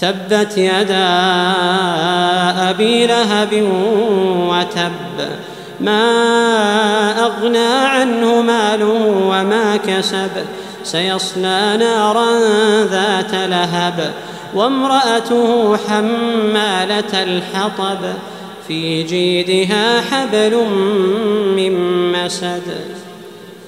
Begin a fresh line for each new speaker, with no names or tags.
تبت يدا أبي لهب وتب. ما أغنى عنه ماله وما كسب. سيصلى نارا ذات لهب. وامرأته حمالة الحطب. في جيدها حبل من مسد.